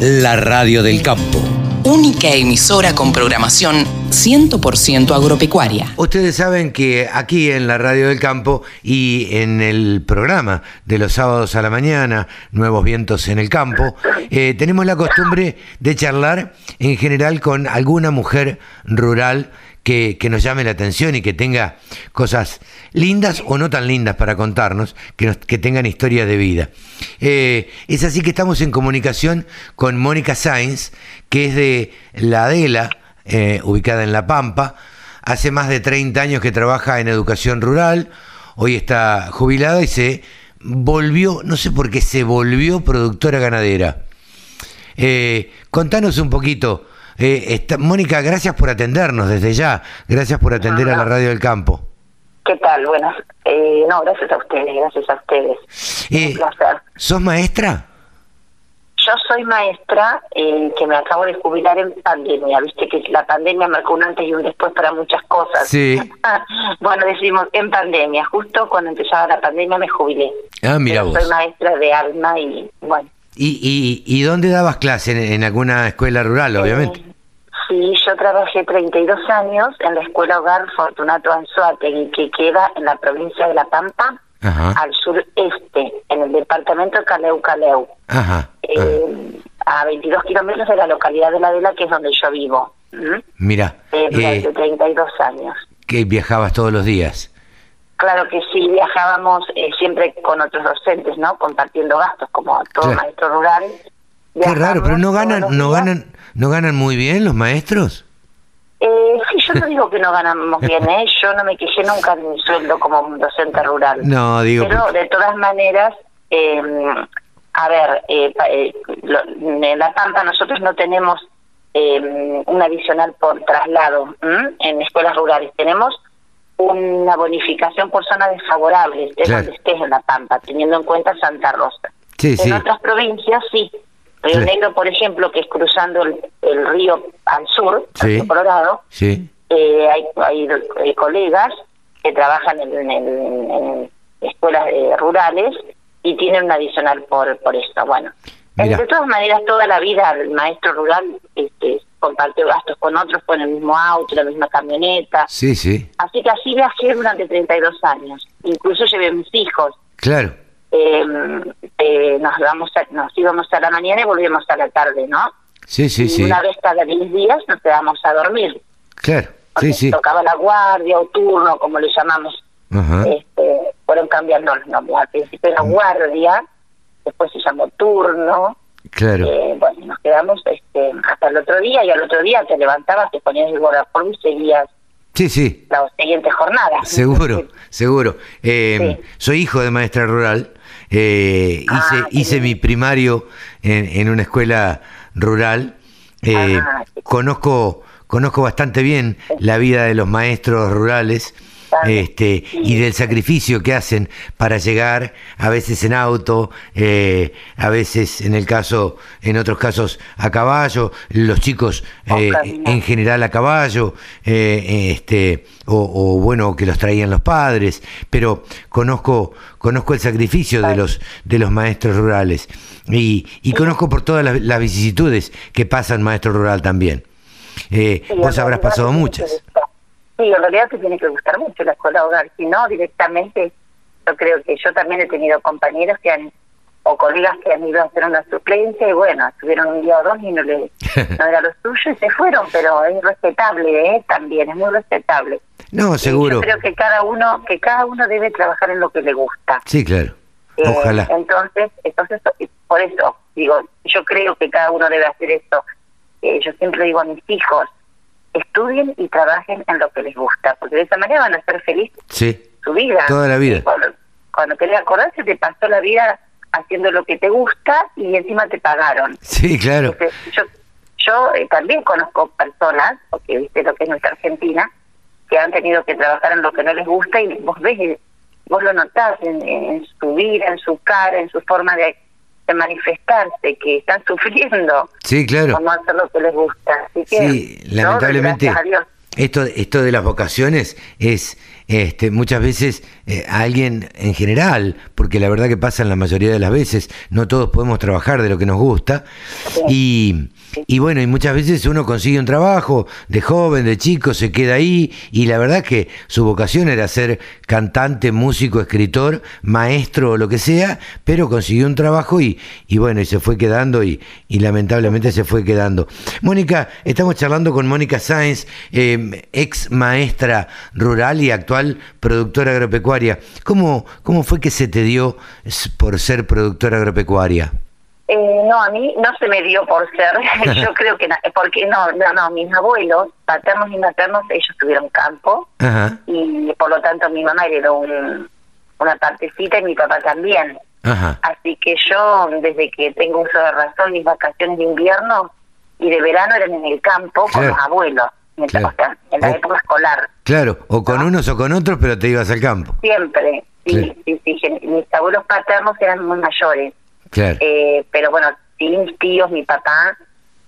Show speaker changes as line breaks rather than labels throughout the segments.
La radio del campo.
Única emisora con programación 100% agropecuaria.
Ustedes saben que aquí en la Radio del Campo y en el programa de los sábados a la mañana, Nuevos Vientos en el Campo, eh, tenemos la costumbre de charlar en general con alguna mujer rural que, que nos llame la atención y que tenga cosas lindas o no tan lindas para contarnos, que, que tengan historia de vida. Eh, es así que estamos en comunicación con Mónica Sainz, que es de La Adela, eh, ubicada en La Pampa. Hace más de 30 años que trabaja en educación rural, hoy está jubilada y se volvió, no sé por qué, se volvió productora ganadera. Eh, contanos un poquito. Eh, está- Mónica, gracias por atendernos desde ya. Gracias por atender a la radio del campo.
¿Qué tal? Bueno, eh, no, gracias a ustedes, gracias a ustedes.
Eh,
Un placer.
¿Sos maestra?
Yo soy maestra eh, que me acabo de jubilar en pandemia. Viste que la pandemia marcó un antes y un después para muchas cosas.
Sí.
bueno, decimos en pandemia. Justo cuando empezaba la pandemia me jubilé.
Ah, mira vos.
Soy maestra de alma y bueno.
¿Y, y, y dónde dabas clase? ¿En, en alguna escuela rural, obviamente?
Eh, sí, yo trabajé 32 años en la Escuela Hogar Fortunato Anzuategui, que queda en la provincia de La Pampa,
Ajá.
al sureste, en el departamento de Caleu Caleu.
Ajá.
eh,
Ah,
a 22 kilómetros de la localidad de La Vela, que es donde yo vivo. ¿m?
mira,
Eh, durante
eh,
32 años.
que viajabas todos los días.
Claro que sí, viajábamos eh, siempre con otros docentes, ¿no? Compartiendo gastos, como todo
Claro.
maestro rural.
Qué raro, pero no ganan, no ganan, no ganan muy bien los maestros.
Eh, sí, yo no digo que no ganamos bien, ¿eh? Yo no me quejé nunca de mi sueldo como docente rural.
No, digo,
Pero
porque-
de todas maneras, eh, a ver, eh, eh, lo- en La Pampa nosotros no tenemos eh, un adicional por traslado ¿m? en escuelas rurales. Tenemos una bonificación por zonas desfavorables, de
Claro.
donde estés en La Pampa, teniendo en cuenta Santa Rosa.
Sí,
en
sí.
otras provincias sí. Río. Negro, por ejemplo, que es cruzando el, el río al sur,
Sí.
al Colorado,
Sí.
eh, hay, hay, eh, colegas que trabajan en, en- en escuelas eh, rurales y tienen un adicional por, por esto. Bueno,
Mira.
de todas maneras, toda la vida el maestro rural este, compartió gastos con otros, con el mismo auto, la misma camioneta.
Sí, sí.
Así que así viajé durante 32 años. Incluso llevé a mis hijos.
Claro.
Eh, eh, nos, vamos a- nos íbamos a la mañana y volvíamos a la tarde, ¿no?
Sí, sí,
y
sí.
una vez cada 10 días nos quedamos a dormir.
Claro.
Porque
Sí, sí.
tocaba la guardia o turno, como le llamamos.
Ajá.
Este, fueron cambiando los nombres. Al principio era guardia, después se llamó turno.
Claro.
Eh, bueno, nos quedamos este, hasta el otro día y al otro día te levantabas, te ponías el guardaforma y seguías
Sí, sí.
la siguiente jornada.
Seguro, seguro. Eh,
Sí.
Soy hijo de maestra rural. eh, hice
Ah,
hice
bien.
mi primario en, en una escuela rural. eh,
Ah, sí.
conozco conozco bastante bien la vida de los maestros rurales. Este, y del sacrificio que hacen para llegar, a veces en auto, eh, a veces en el caso, en otros casos a caballo, los chicos eh, en general a caballo, eh, este, o, o, bueno, que los traían los padres, pero conozco, conozco el sacrificio de los, de los maestros rurales. Y, y conozco por todas las, las vicisitudes que pasan maestro rural también. Eh, vos habrás pasado muchas.
Sí, en realidad te tiene que gustar mucho la escuela hogar. Si no, directamente, yo creo que yo también he tenido compañeros que han, o colegas que han ido a hacer una suplencia y bueno, estuvieron un día o dos y no, le, no era lo suyo y se fueron, pero es respetable, ¿eh? También, es muy respetable.
No,
Y
seguro.
Yo creo que cada uno, que cada uno debe trabajar en lo que le gusta.
Sí, claro.
Eh,
Ojalá.
Entonces, entonces, por eso, digo, yo creo que cada uno debe hacer esto. Eh, yo siempre digo a mis hijos, estudien y trabajen en lo que les gusta, porque de esa manera van a ser felices
Sí.
su vida.
Toda la vida.
Cuando, cuando querés acordarse, te pasó la vida haciendo lo que te gusta y encima te pagaron.
Sí, claro.
Entonces, yo yo eh, también conozco personas, porque viste lo que es nuestra Argentina, que han tenido que trabajar en lo que no les gusta y vos ves, eh, vos lo notás en, en su vida, en su cara, en su forma de, de manifestarse, que están sufriendo
Sí, claro.
por no hacer lo que les gusta. Así que,
Sí, lamentablemente
Dios.
esto, esto de las vocaciones es, este, muchas veces eh, a alguien en general, porque la verdad que pasa en la mayoría de las veces, no todos podemos trabajar de lo que nos gusta, y, y bueno, y muchas veces uno consigue un trabajo de joven, de chico, se queda ahí, y la verdad que su vocación era ser cantante, músico, escritor, maestro o lo que sea, pero consiguió un trabajo y, y bueno, y se fue quedando y, y lamentablemente se fue quedando. Mónica, estamos charlando con Mónica Sáenz, eh, ex maestra rural y actual productora agropecuaria. ¿Cómo, ¿Cómo fue que se te dio por ser productora agropecuaria?
Eh, no, a mí no se me dio por ser, yo creo que, porque no, no, no, mis abuelos, paternos y maternos, ellos tuvieron campo y por lo tanto mi mamá heredó un, una partecita y mi papá también. Así que yo, desde que tengo uso de razón, mis vacaciones de invierno y de verano eran en el campo con los abuelos, en la época escolar.
Claro, o con unos o con otros, pero te ibas al campo.
Siempre, sí, sí, sí. Mis abuelos paternos eran muy mayores. Eh, pero bueno, sí, mis tíos, mi papá,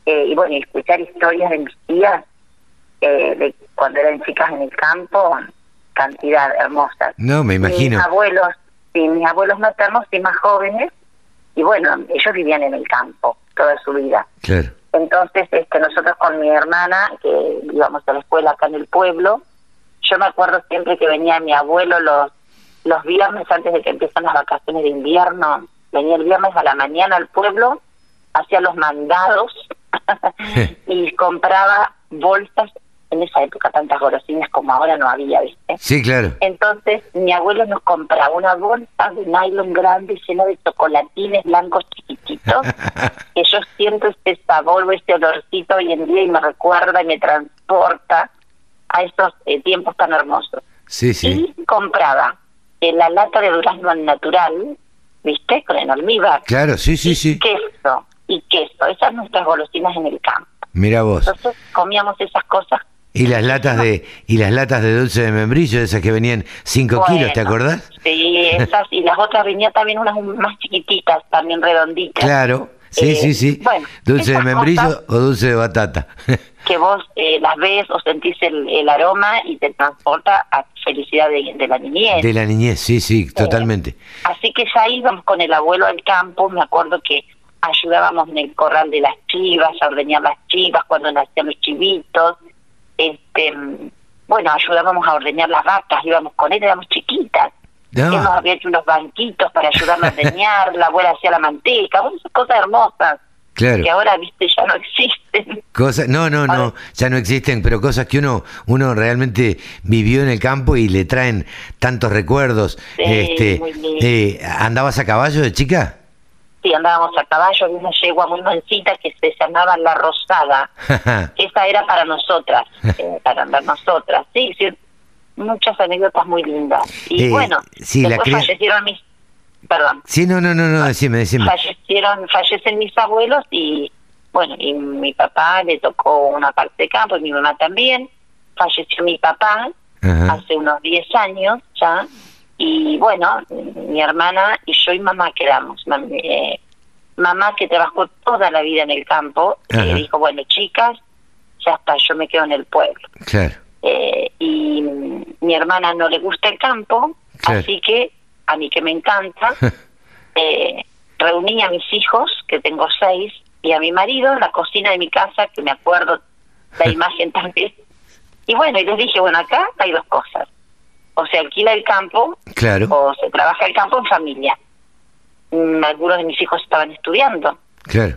eh, y bueno, escuchar historias de mis tías eh, de cuando eran chicas en el campo, cantidad hermosa.
No, me imagino.
Mis abuelos, sí, mis abuelos maternos, sí, más jóvenes, y bueno, ellos vivían en el campo toda su vida.
Claro.
Entonces, este, nosotros con mi hermana, que íbamos a la escuela acá en el pueblo, yo me acuerdo siempre que venía mi abuelo los los viernes antes de que empiezan las vacaciones de invierno, venía el viernes a la mañana al pueblo, hacía los mandados y compraba bolsas en esa época tantas golosinas como ahora no había, ¿viste?
Sí, claro.
Entonces mi abuelo nos compraba una bolsa de nylon grande llena de chocolatines blancos chiquititos, que yo siento este sabor este olorcito hoy en día y me recuerda y me transporta a esos eh, tiempos tan hermosos.
Sí, sí.
Y compraba en la lata de durazno natural, ¿viste? Con el almíbar.
Claro, sí, sí, sí.
Queso, y queso. Esas nuestras golosinas en el campo.
Mira vos.
Entonces comíamos esas cosas.
Y las latas de y las latas de dulce de membrillo, esas que venían 5 kilos, ¿te acordás?
Sí, esas y las otras venían también unas más chiquititas, también redonditas.
Claro, sí, sí, sí. Bueno, dulce de membrillo o dulce de batata.
que vos eh, las ves o sentís el, aroma y te transporta a felicidad de, la niñez.
De la niñez, sí, sí, totalmente.
así que ya íbamos con el abuelo al campo, me acuerdo que ayudábamos en el corral de las chivas, a ordeñar las chivas cuando nacían los chivitos, este bueno, ayudábamos a ordeñar las vacas, íbamos con él, éramos chiquitas. Hemos ah. había hecho unos banquitos para ayudarnos a ordeñar, la abuela hacía la manteca, bueno, esas cosas hermosas. Que ahora, viste, ya no existen.
Cosas, no, no, no, ya no existen, pero cosas que uno uno realmente vivió en el campo y le traen tantos recuerdos. este, eh, ¿Andabas a caballo de chica?
Sí, andábamos a caballo, de una yegua muy mansita que se llamaba La Rosada. Esa era para nosotras, eh, para andar nosotras. Sí, sí, muchas anécdotas muy lindas. Y eh, bueno, después fallecieron mis perdón.
Sí, no, no, no, no, decime, decime.
Fallecieron, fallecen mis abuelos y, bueno, y mi papá le tocó una parte de campo y mi mamá también. Falleció mi papá hace unos 10 años ya. Y bueno, mi hermana y yo y mamá quedamos. Eh, mamá que trabajó toda la vida en el campo, eh, dijo, bueno, chicas, ya está, yo me quedo en el pueblo.
Claro.
Eh, y mi hermana no le gusta el campo, así que a mí que me encanta, eh, reuní a mis hijos, que tengo seis, y a mi marido en la cocina de mi casa, que me acuerdo la imagen también. Y bueno, y les dije, bueno, acá hay dos cosas. O se alquila el campo,
claro.
o se trabaja el campo en familia. Mm, algunos de mis hijos estaban estudiando.
Claro.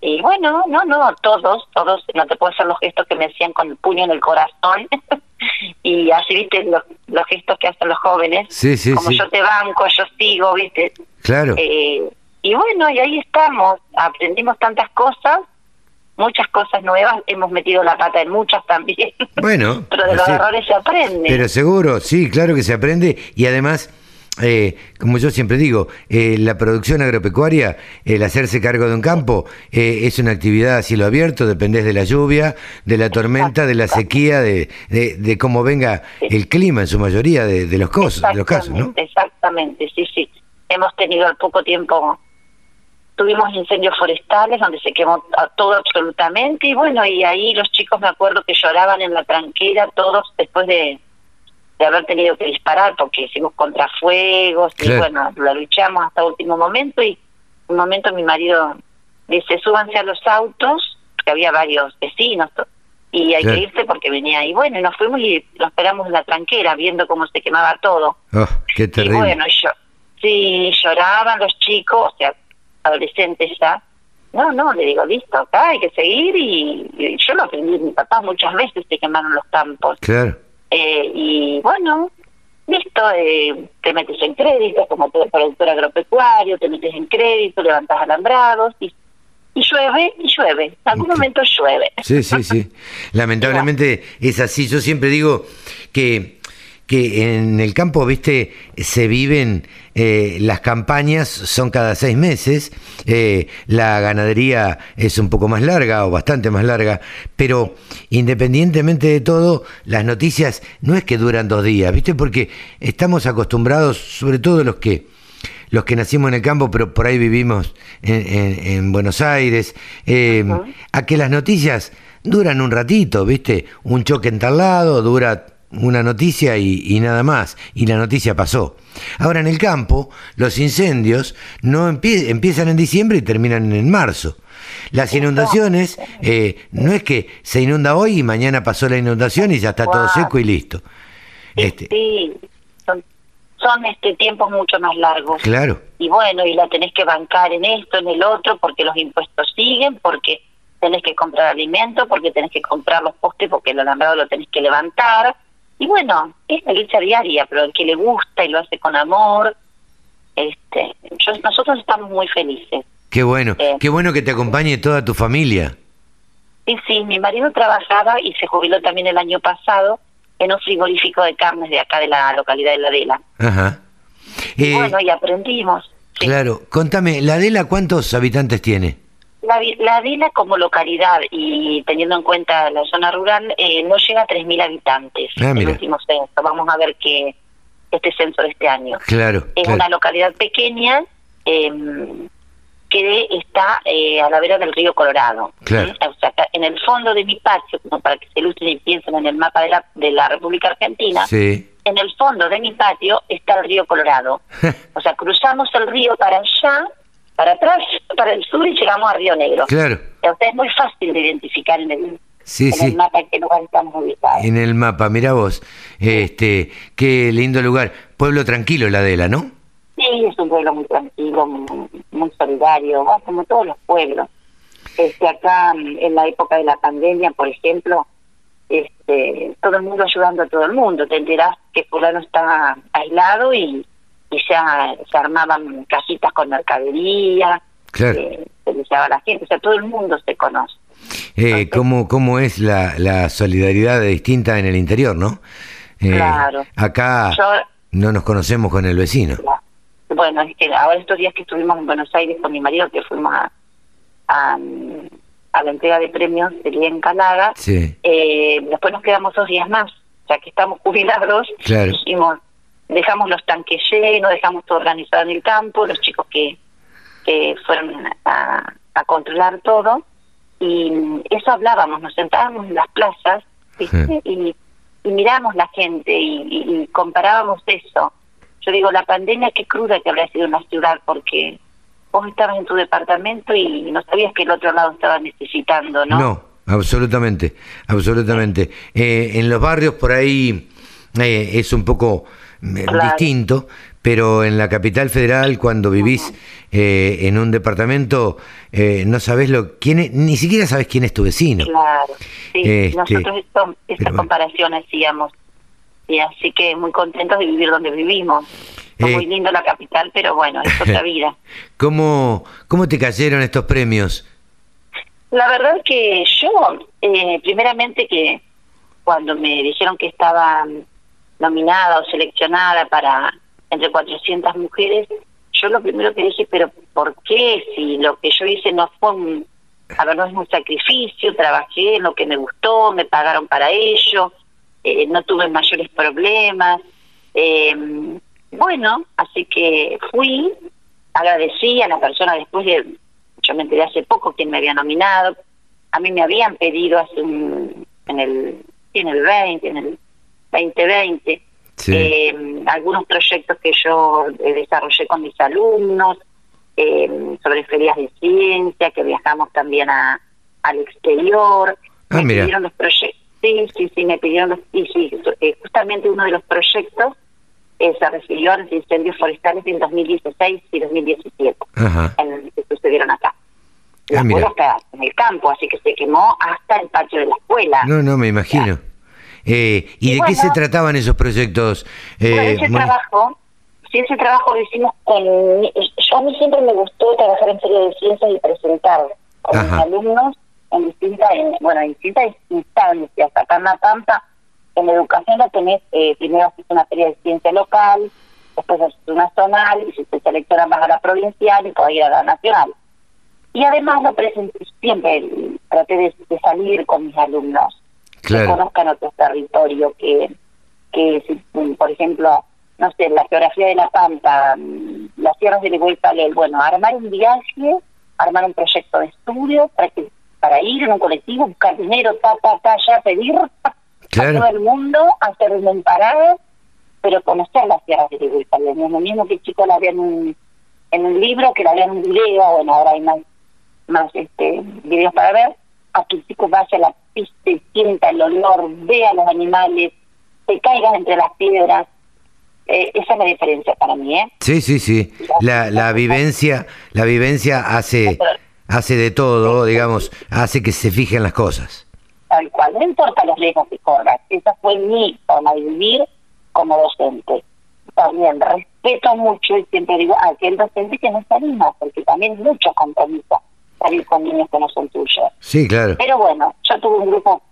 Y bueno, no, no, todos, todos, no te puedo hacer los gestos que me hacían con el puño en el corazón. y así, viste, los, los, gestos que hacen los jóvenes.
Sí, sí,
Como yo te banco, yo sigo, viste.
Claro.
Eh, y bueno, y ahí estamos, aprendimos tantas cosas, muchas cosas nuevas, hemos metido la pata en muchas también.
Bueno.
Pero de los errores se aprende.
Pero seguro, sí, claro que se aprende y además eh, como yo siempre digo, eh, la producción agropecuaria, el hacerse cargo de un campo, eh, es una actividad a cielo abierto, depende de la lluvia, de la tormenta, de la sequía, de, de, cómo venga el clima en su mayoría de, los, casos, de los casos, ¿no?
Exactamente, sí, sí. Hemos tenido al poco tiempo, tuvimos incendios forestales donde se quemó todo absolutamente y bueno, y ahí los chicos me acuerdo que lloraban en la tranquera todos después de de haber tenido que disparar porque hicimos contrafuegos y bueno, la luchamos hasta último momento y un momento mi marido dice, súbanse a los autos, que había varios vecinos, y hay que irse porque venía ahí. Bueno, y nos fuimos y lo esperamos en la tranquera, viendo cómo se quemaba todo.
Oh, qué terrible.
Y bueno, yo, sí, lloraban los chicos, o sea, adolescentes ya. No, no, le digo, listo, acá hay que seguir y, yo lo aprendí mi papá muchas veces se quemaron los campos.
Claro.
Eh, y bueno, listo, eh, te metes en crédito como todo productor agropecuario, te metes en crédito, levantas alambrados y y llueve y llueve. En algún momento llueve.
Sí, sí, sí. Lamentablemente es así. Yo siempre digo que que en el campo, viste, se viven eh, las campañas, son cada seis meses, eh, la ganadería es un poco más larga o bastante más larga, pero independientemente de todo, las noticias no es que duran dos días, viste, porque estamos acostumbrados, sobre todo los que los que nacimos en el campo, pero por ahí vivimos en, Buenos Aires, eh, a que las noticias duran un ratito, ¿viste? Un choque en tal lado dura una noticia y, nada más, y la noticia pasó. Ahora en el campo, los incendios no empiezan en diciembre y terminan en marzo. Las inundaciones, eh, no es que se inunda hoy y mañana pasó la inundación y ya está todo seco y listo.
Este, sí, son este tiempos mucho más largos.
Claro.
Y bueno, y la tenés que bancar en esto, en el otro, porque los impuestos siguen, porque tenés que comprar alimento, porque tenés que comprar los postes, porque el alambrado lo tenés que levantar. Y bueno, es la lucha diaria, pero el que le gusta y lo hace con amor, este, nosotros estamos muy felices.
Qué bueno, eh, qué bueno que te acompañe toda tu familia.
Sí, sí, mi marido trabajaba y se jubiló también el año pasado en un frigorífico de carnes de acá de la localidad de La Adela.
Ajá.
Y eh, bueno, y aprendimos.
Claro, contame, ¿La Adela cuántos habitantes tiene?
La, la Adela como localidad y teniendo en cuenta la zona rural eh, no llega a 3.000 habitantes ah, el último censo. Vamos a ver que este censo de este año.
Claro.
Es una localidad pequeña eh, que está eh, a la vera del río Colorado.
Claro.
O sea, en el fondo de mi patio, como para que se ilustren y piensen en el mapa de la, de la República Argentina, en el fondo de mi patio está el río Colorado. o sea, cruzamos el río para allá, para atrás, para el sur y llegamos a Río Negro.
Claro.
Sea, es muy fácil de identificar en el,
Sí,
en el mapa en qué lugar estamos ubicados.
En el mapa, mira vos, este, qué lindo lugar. Pueblo tranquilo la Adela, ¿no?
Sí, es un pueblo muy tranquilo, muy, solidario, como todos los pueblos. Este, acá en la época de la pandemia, por ejemplo, este, todo el mundo ayudando a todo el mundo. Te enterás que fulano estaba aislado y, y ya se armaban casitas con mercadería,
claro. Eh,
se se a la gente, o sea, todo el mundo se conoce.
Eh, ¿cómo, ¿Cómo es la, la solidaridad distinta en el interior, no?
Eh, claro.
Acá no nos conocemos con el vecino
bueno, es que ahora estos días que estuvimos en Buenos Aires con mi marido, que fuimos a, a, la entrega de premios del día en Calaga, eh, después nos quedamos dos días más, ya que estamos jubilados, dijimos, dejamos los tanques llenos, dejamos todo organizado en el campo, los chicos que, que fueron a, a controlar todo, y eso hablábamos, nos sentábamos en las plazas y, y miramos la gente y comparábamos eso. Yo digo, la pandemia, qué cruda que habría sido una ciudad, porque vos estabas en tu departamento y no sabías que el otro lado estaba necesitando, ¿no?
No, absolutamente, absolutamente. Eh, en los barrios por ahí eh, es un poco eh, distinto, pero en la capital federal, cuando vivís en un departamento, no sabés lo quién ni siquiera sabes quién es tu vecino.
Claro, sí. Este, nosotros esto, esta comparación hacíamos y así que muy contentos de vivir donde vivimos. Es muy eh, lindo la capital, pero bueno, es otra vida.
¿Cómo, ¿Cómo te cayeron estos premios?
La verdad que yo, eh, primeramente que cuando me dijeron que estaba nominada o seleccionada para entre 400 mujeres, yo lo primero que dije, pero ¿por qué? Si lo que yo hice no fue un, a ver, no es un sacrificio, trabajé en lo que me gustó, me pagaron para ello, eh, no tuve mayores problemas. Eh, bueno, así que fui, agradecí a la persona después de, yo me enteré hace poco quien me había nominado, a mí me habían pedido hace un, en el, en el 20, en el 2020,
Sí.
eh, algunos proyectos que yo eh, desarrollé con mis alumnos, eh, sobre ferias de ciencia, que viajamos también a, al exterior.
Ah,
me
mira.
pidieron los proyectos, sí, sí, sí, me pidieron los, y sí, eh, justamente uno de los proyectos eh, se refirió a los incendios forestales en 2016 y 2017,
Ajá.
en, que sucedieron acá. La
Ah, mira.
escuela está en el campo, así que se quemó hasta el patio de la escuela.
No, no, me imagino. Eh, ¿Y
Y
de qué se trataban esos proyectos? Eh,
Bueno, ese
Moni?
trabajo, sí, ese trabajo lo hicimos con... Yo a mí siempre me gustó trabajar en Feria de Ciencias y presentar con mis alumnos en distintas, en- bueno, en distintas instancias. Acá en La Pampa, en la educación la tenés, eh, primero haces una feria de ciencia local, después haces una zonal, y si te seleccionan vas a la provincial y podés ir a la nacional. Y además lo presenté, siempre traté de, de salir con mis alumnos
Claro.
que conozcan otro territorio, que, que si, mm, por ejemplo, no sé, la geografía de La Pampa, mm, las tierras del Igualpalel, bueno, armar un viaje, armar un proyecto de estudio para que para ir en un colectivo, buscar dinero, ta, ta, ta, ya pedir
Claro.
a todo el mundo, hacer un parado, pero conocer las tierras del Igualpalel. No es lo mismo que el chico la vea en un, en un libro, que la vea en un video, bueno, ahora hay más más este videos para ver, a que el chico vaya a la pista y sienta el olor, vea los animales, se caigan entre las piedras. Eh, esa es la diferencia para mí, ¿eh?
Sí, sí, sí. La, la vivencia, la vivencia hace, hace de todo, digamos, hace que se fijen las cosas.
Tal cual, no importa los riesgos que corras. Esa fue mi forma de vivir como docente. También respeto mucho y siempre digo a aquel docente que no se anima, porque también es mucho compromiso salir con niños que no son tuyos.
Sí, claro.
Pero bueno, yo tuve un grupo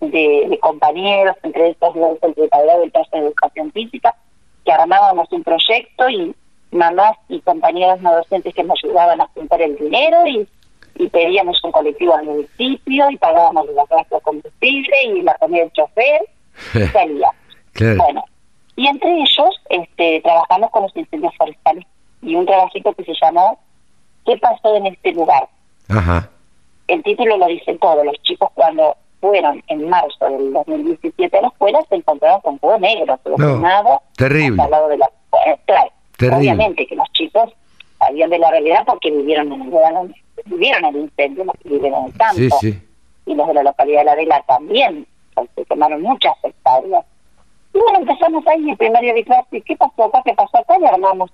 de, de compañeros, entre estos los del secretariado del taller de educación física, que armábamos un proyecto y mamás y compañeros no docentes que me ayudaban a juntar el dinero y, y pedíamos un colectivo al municipio y pagábamos los gastos de combustible y la comida del chofer y salíamos.
Claro.
Bueno, y entre ellos este, trabajamos con los incendios forestales y un trabajito que se llamó ¿Qué pasó en este lugar?
Ajá.
el título lo dice todo. Los chicos cuando fueron en marzo del 2017 a la escuela se encontraron con fuego negro,
No, terrible.
al lado de la claro,
Terrible.
Obviamente que los chicos sabían de la realidad porque vivieron en el, vivieron el incendio, los que viven en el campo.
Sí, sí.
Y los de la localidad de La Vela también. Se quemaron muchas hectáreas. Y bueno, empezamos ahí el primer día de clase. ¿Qué pasó acá? ¿Qué pasó acá? Y armamos,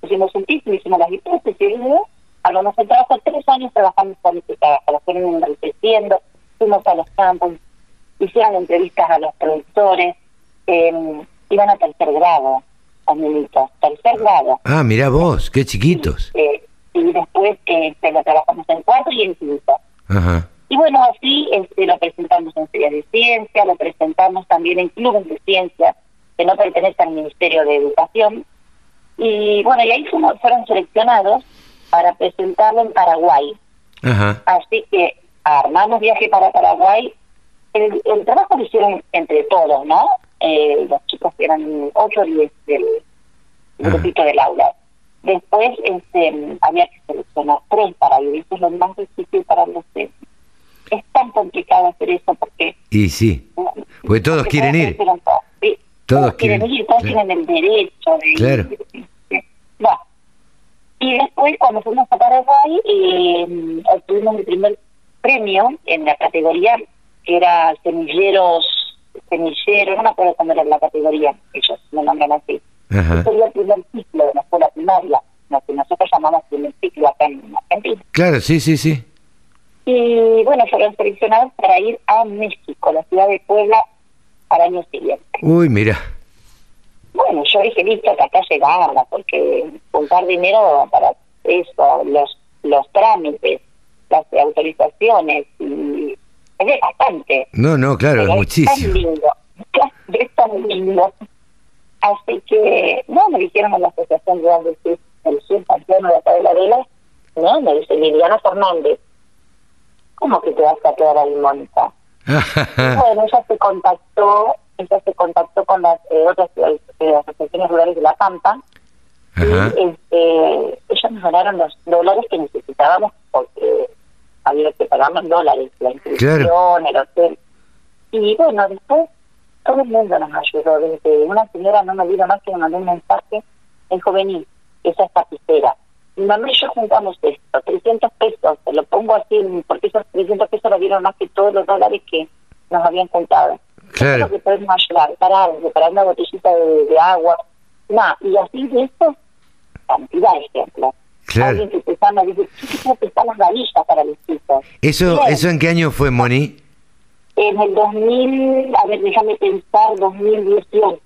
pusimos un título, hicimos las hipótesis, y armamos el trabajo. Tres años trabajamos con este trabajo, lo fueron enriqueciendo, fuimos a los campos, hicieron entrevistas a los productores, eh, iban a tercer grado, a niñitos, tercer grado.
Ah, mirá vos, qué chiquitos.
Eh, y después eh, se lo trabajamos en cuarto y en quinto.
Ajá.
Y bueno, así este, lo presentamos en ferias de ciencia, lo presentamos también en clubes de ciencia que no pertenecen al Ministerio de Educación. Y bueno, y ahí fuimos- fueron seleccionados para presentarlo en Paraguay.
Ajá.
Así que armamos viaje para Paraguay. El, el trabajo lo hicieron entre todos, ¿no? Eh, los chicos que eran 8 o 10 del grupito del aula. Después este, había que seleccionar tres para ir. Eso es lo más difícil para los docentes. Es tan complicado hacer eso porque...
Y sí. Porque todos
porque
quieren ir. Todos
Todos quieren
quieren-
ir, todos
claro.
tienen el derecho de ir.
Claro.
Y después, cuando fuimos a Paraguay, eh, obtuvimos el primer premio en la categoría que era semilleros, semilleros, no me acuerdo cómo era la categoría, ellos me nombran así.
Ajá.
Sería el primer ciclo de la escuela primaria, lo que nosotros llamamos primer ciclo acá en Argentina.
Claro, sí, sí, sí.
Y bueno, fueron seleccionados para ir a México, la ciudad de Puebla, al año siguiente.
Uy, mira.
Bueno, yo dije, listo, que acá llegaba, porque juntar dinero para eso, los los trámites, las autorizaciones, y es bastante.
No, no, claro, es muchísimo.
Es tan lindo, es tan lindo. Así que, no, me dijeron en la Asociación Rural del Sur, del Sur Santiago de acá de la Vela, no, me dice Liliana Fernández, ¿cómo que te vas a quedar ahí, Mónica? Bueno, ella se contactó, ella se contactó con las eh, otras eh, eh, asociaciones rurales de La Pampa
Ajá.
y este, ellos nos donaron los dólares que necesitábamos porque había que pagar los dólares, la inscripción, el hotel. Y bueno, después todo el mundo nos ayudó. Desde una señora no me olvido más que me mandó un mensaje, el juvenil, esa es tapicera. Mi mamá y yo juntamos esto, 300 pesos, te lo pongo así, porque esos 300 pesos lo dieron más que todos los dólares que nos habían contado.
Claro.
Que podemos ayudar, para algo, para una botellita de, de agua. No, y así de esto, cantidad de ejemplos.
Claro.
Alguien que te llama dice, ¿qué quiero las valijas para los chicos?
¿Eso,
Bien.
¿Eso en qué año fue, Moni?
En el 2000, a ver, déjame pensar, 2018,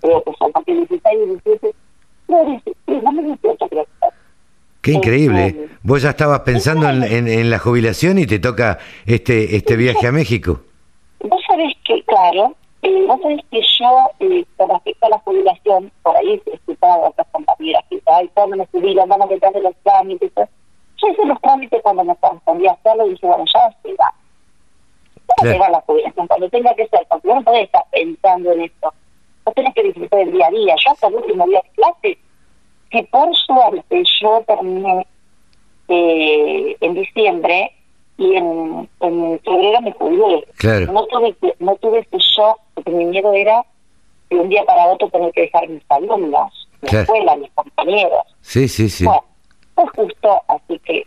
creo que fue, porque 16 y 17, no, 2018 creo que.
Qué increíble.
Este,
Vos ya estabas pensando en, en- en la jubilación y te toca este, este viaje a México.
Vos sabés que, claro, eh, vos sabés que yo, eh, con respecto a la jubilación, por ahí he escuchado a otras compañeras que ay, cuando me jubilan, a meter de los trámites. Yo hice los trámites cuando me correspondía hacerlo y dije, bueno, ya se va. Ya
Claro.
llega la jubilación, cuando tenga que ser, porque vos no podés estar pensando en esto. Vos tenés que disfrutar del día a día. Yo hasta el último día de clase, que por suerte yo terminé eh, en diciembre y en, en febrero me jubilé.
Claro.
No tuve, que- no tuve ese shock, porque mi miedo era de un día para otro tener que dejar mis alumnos, mi
Claro.
escuela, mis compañeros.
Sí, sí, sí.
Bueno, fue justo, así que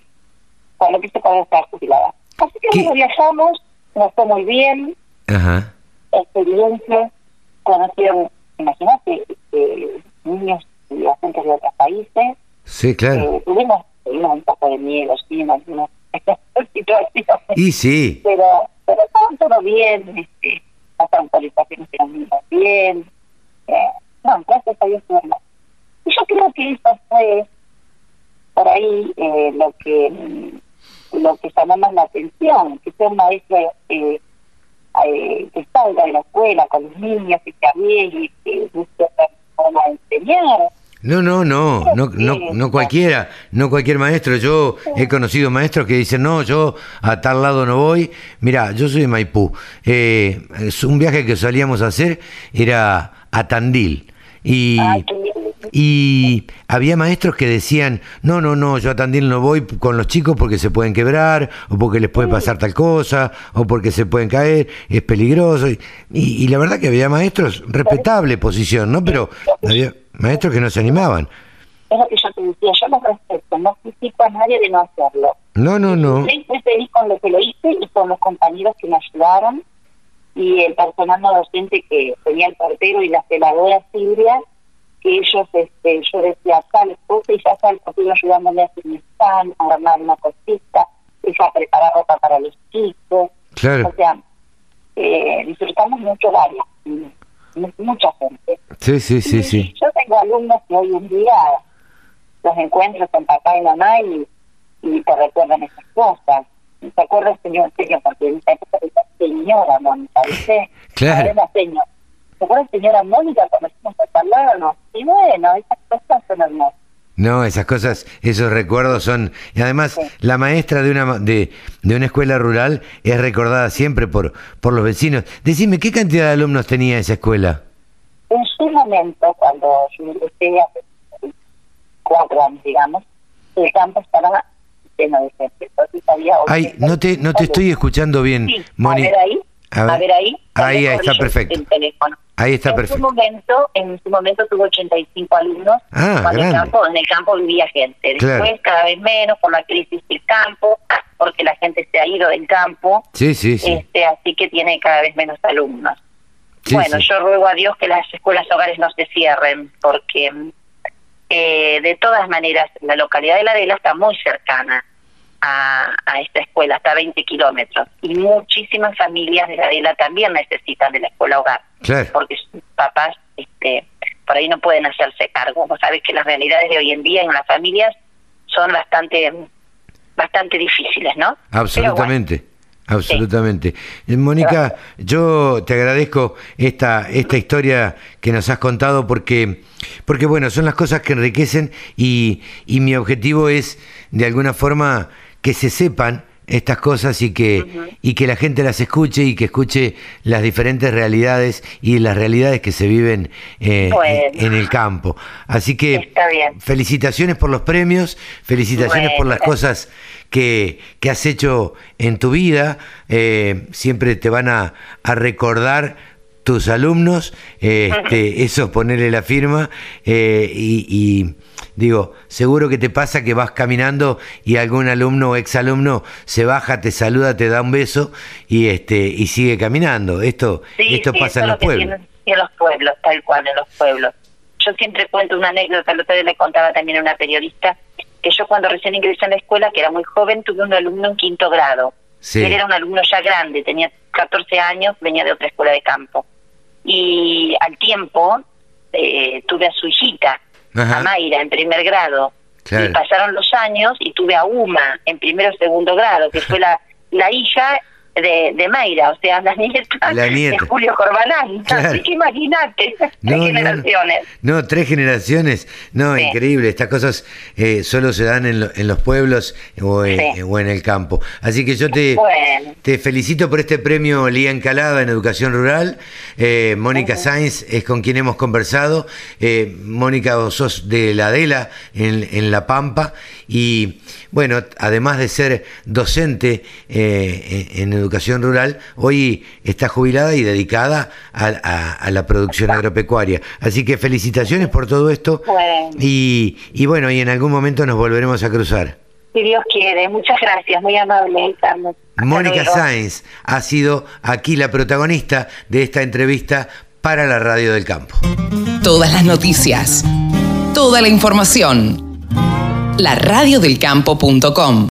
cuando quise poder estar jubilada. Así que luego viajamos, nos fue muy bien,
Ajá.
experiencia, conocieron, imagínate, eh, niños y agentes de otros países,
Sí, claro.
eh, tuvimos, tuvimos un poco de miedo, sí, en situaciones,
Y sí,
pero, pero todo, todo bien, este, las autorizaciones eran muy bien, eh, no, gracias a Dios bien. Y yo creo que eso fue por ahí eh, lo que lo que llamó más la atención, que sea un maestro eh, eh, que salga de la escuela con los niños, que se arriesgue, que busque otra forma de enseñar.
No, no, no, no, no, no cualquiera, no cualquier maestro. Yo he conocido maestros que dicen, no, yo a tal lado no voy. Mira, yo soy de Maipú. Eh, es un viaje que solíamos hacer era a Tandil. Y,
lindo.
y había maestros que decían, no, no, no, yo a Tandil no voy con los chicos porque se pueden quebrar, o porque les puede pasar tal cosa, o porque se pueden caer, es peligroso. Y, y- y la verdad que había maestros, respetable posición, ¿no? Pero había maestros que no se animaban.
Es lo que yo te decía, yo los respeto, no critico a nadie de no hacerlo.
No, no, no.
Estoy muy feliz con lo que lo hice y con los compañeros que me ayudaron y el personal no docente que tenía el portero y la celadora Silvia, que ellos, este, yo decía tal cosa y ya está el portero ayudándome a hacer mi stand, a armar una cosita, ella a preparar ropa para los chicos.
Claro.
O sea, eh, disfrutamos mucho varias, mu- mucha gente.
Sí, sí, sí, sí.
Yo tengo alumnos que hoy en día los encuentro con papá y mamá y, y te recuerdan esas cosas. ¿Te acuerdas, señor? señor porque en esa época era señora Mónica, ¿viste?
Claro.
La señora. ¿Te acuerdas, señora Mónica, cuando fuimos a hablarnos? Y bueno, esas cosas son hermosas.
No, esas cosas, esos recuerdos son... Y además,
Sí.
la maestra de una, de, de una escuela rural es recordada siempre por, por los vecinos. Decime, ¿qué cantidad de alumnos tenía esa escuela?
En su momento, cuando yo hace cuatro años, digamos, el campo estaba lleno de gente. Entonces había
Ay, no te, no te estoy escuchando bien,
Sí,
Moni.
a ver ahí,
A
a
ver.
ahí.
Ahí, está perfecto.
El teléfono.
Ahí está
en
perfecto.
Su momento, en su momento tuvo 85 alumnos.
Ah,
cuando el campo, en el campo vivía gente. Después
Claro.
cada vez menos por la crisis del campo, porque la gente se ha ido del campo.
Sí, sí, sí.
Este, así que tiene cada vez menos alumnos.
Sí,
bueno,
sí.
yo ruego a Dios que las escuelas hogares no se cierren, porque eh, de todas maneras la localidad de La Adela está muy cercana a, a esta escuela, está a 20 kilómetros, y muchísimas familias de La Adela también necesitan de la escuela hogar,
Claro.
porque sus papás este, por ahí no pueden hacerse cargo. Vos sabés que las realidades de hoy en día en las familias son bastante bastante difíciles, ¿no?
Absolutamente. Absolutamente. Eh, Mónica, yo te agradezco esta, esta historia que nos has contado porque, porque bueno, son las cosas que enriquecen y, y mi objetivo es de alguna forma que se sepan estas cosas y que, y que la gente las escuche y que escuche las diferentes realidades y las realidades que se viven eh,
Bueno.
en el campo. Así que felicitaciones por los premios, felicitaciones por las cosas que, que has hecho en tu vida. Eh, siempre te van a, a recordar tus alumnos, este, eso ponerle la firma eh, y, y, digo, seguro que te pasa que vas caminando y algún alumno o exalumno se baja, te saluda, te da un beso y este y sigue caminando. Esto
Sí,
esto
sí,
pasa en los pueblos.
en los pueblos, tal cual, en los pueblos. Yo siempre cuento una anécdota, el otro día le contaba también a una periodista, que yo cuando recién ingresé en la escuela, que era muy joven, tuve un alumno en quinto grado.
Sí.
Él era un alumno ya grande, tenía 14 años, venía de otra escuela de campo. Y al tiempo eh, tuve a su hijita,
Ajá.
a Mayra, en primer grado.
Claro.
Y pasaron los años y tuve a Uma en primero o segundo grado, que fue la, la hija de, de Mayra, o sea, la nieta,
La nieta.
de Julio Corbalán.
Claro.
Así que imagínate,
No,
tres
no,
generaciones.
No, tres generaciones. No,
Sí.
increíble. Estas cosas eh, solo se dan en, lo- en los pueblos o, eh,
Sí.
o en el campo. Así que yo te,
Bueno.
te felicito por este premio Lía Encalada en Educación Rural. Eh, Mónica Sainz es con quien hemos conversado. Eh, Mónica, vos sos de la Adela en, en La Pampa. Y bueno, además de ser docente eh, en, en Educación Rural, hoy está jubilada y dedicada a, a- a la producción agropecuaria. Así que felicitaciones por todo esto.
Bueno.
Y, y bueno, y en algún momento nos volveremos a cruzar.
Si Dios quiere, muchas gracias, muy amable, Carlos.
Mónica. Sáenz ha sido aquí la protagonista de esta entrevista para la Radio del Campo.
Todas las noticias. Toda la información. La radiodelcampo.com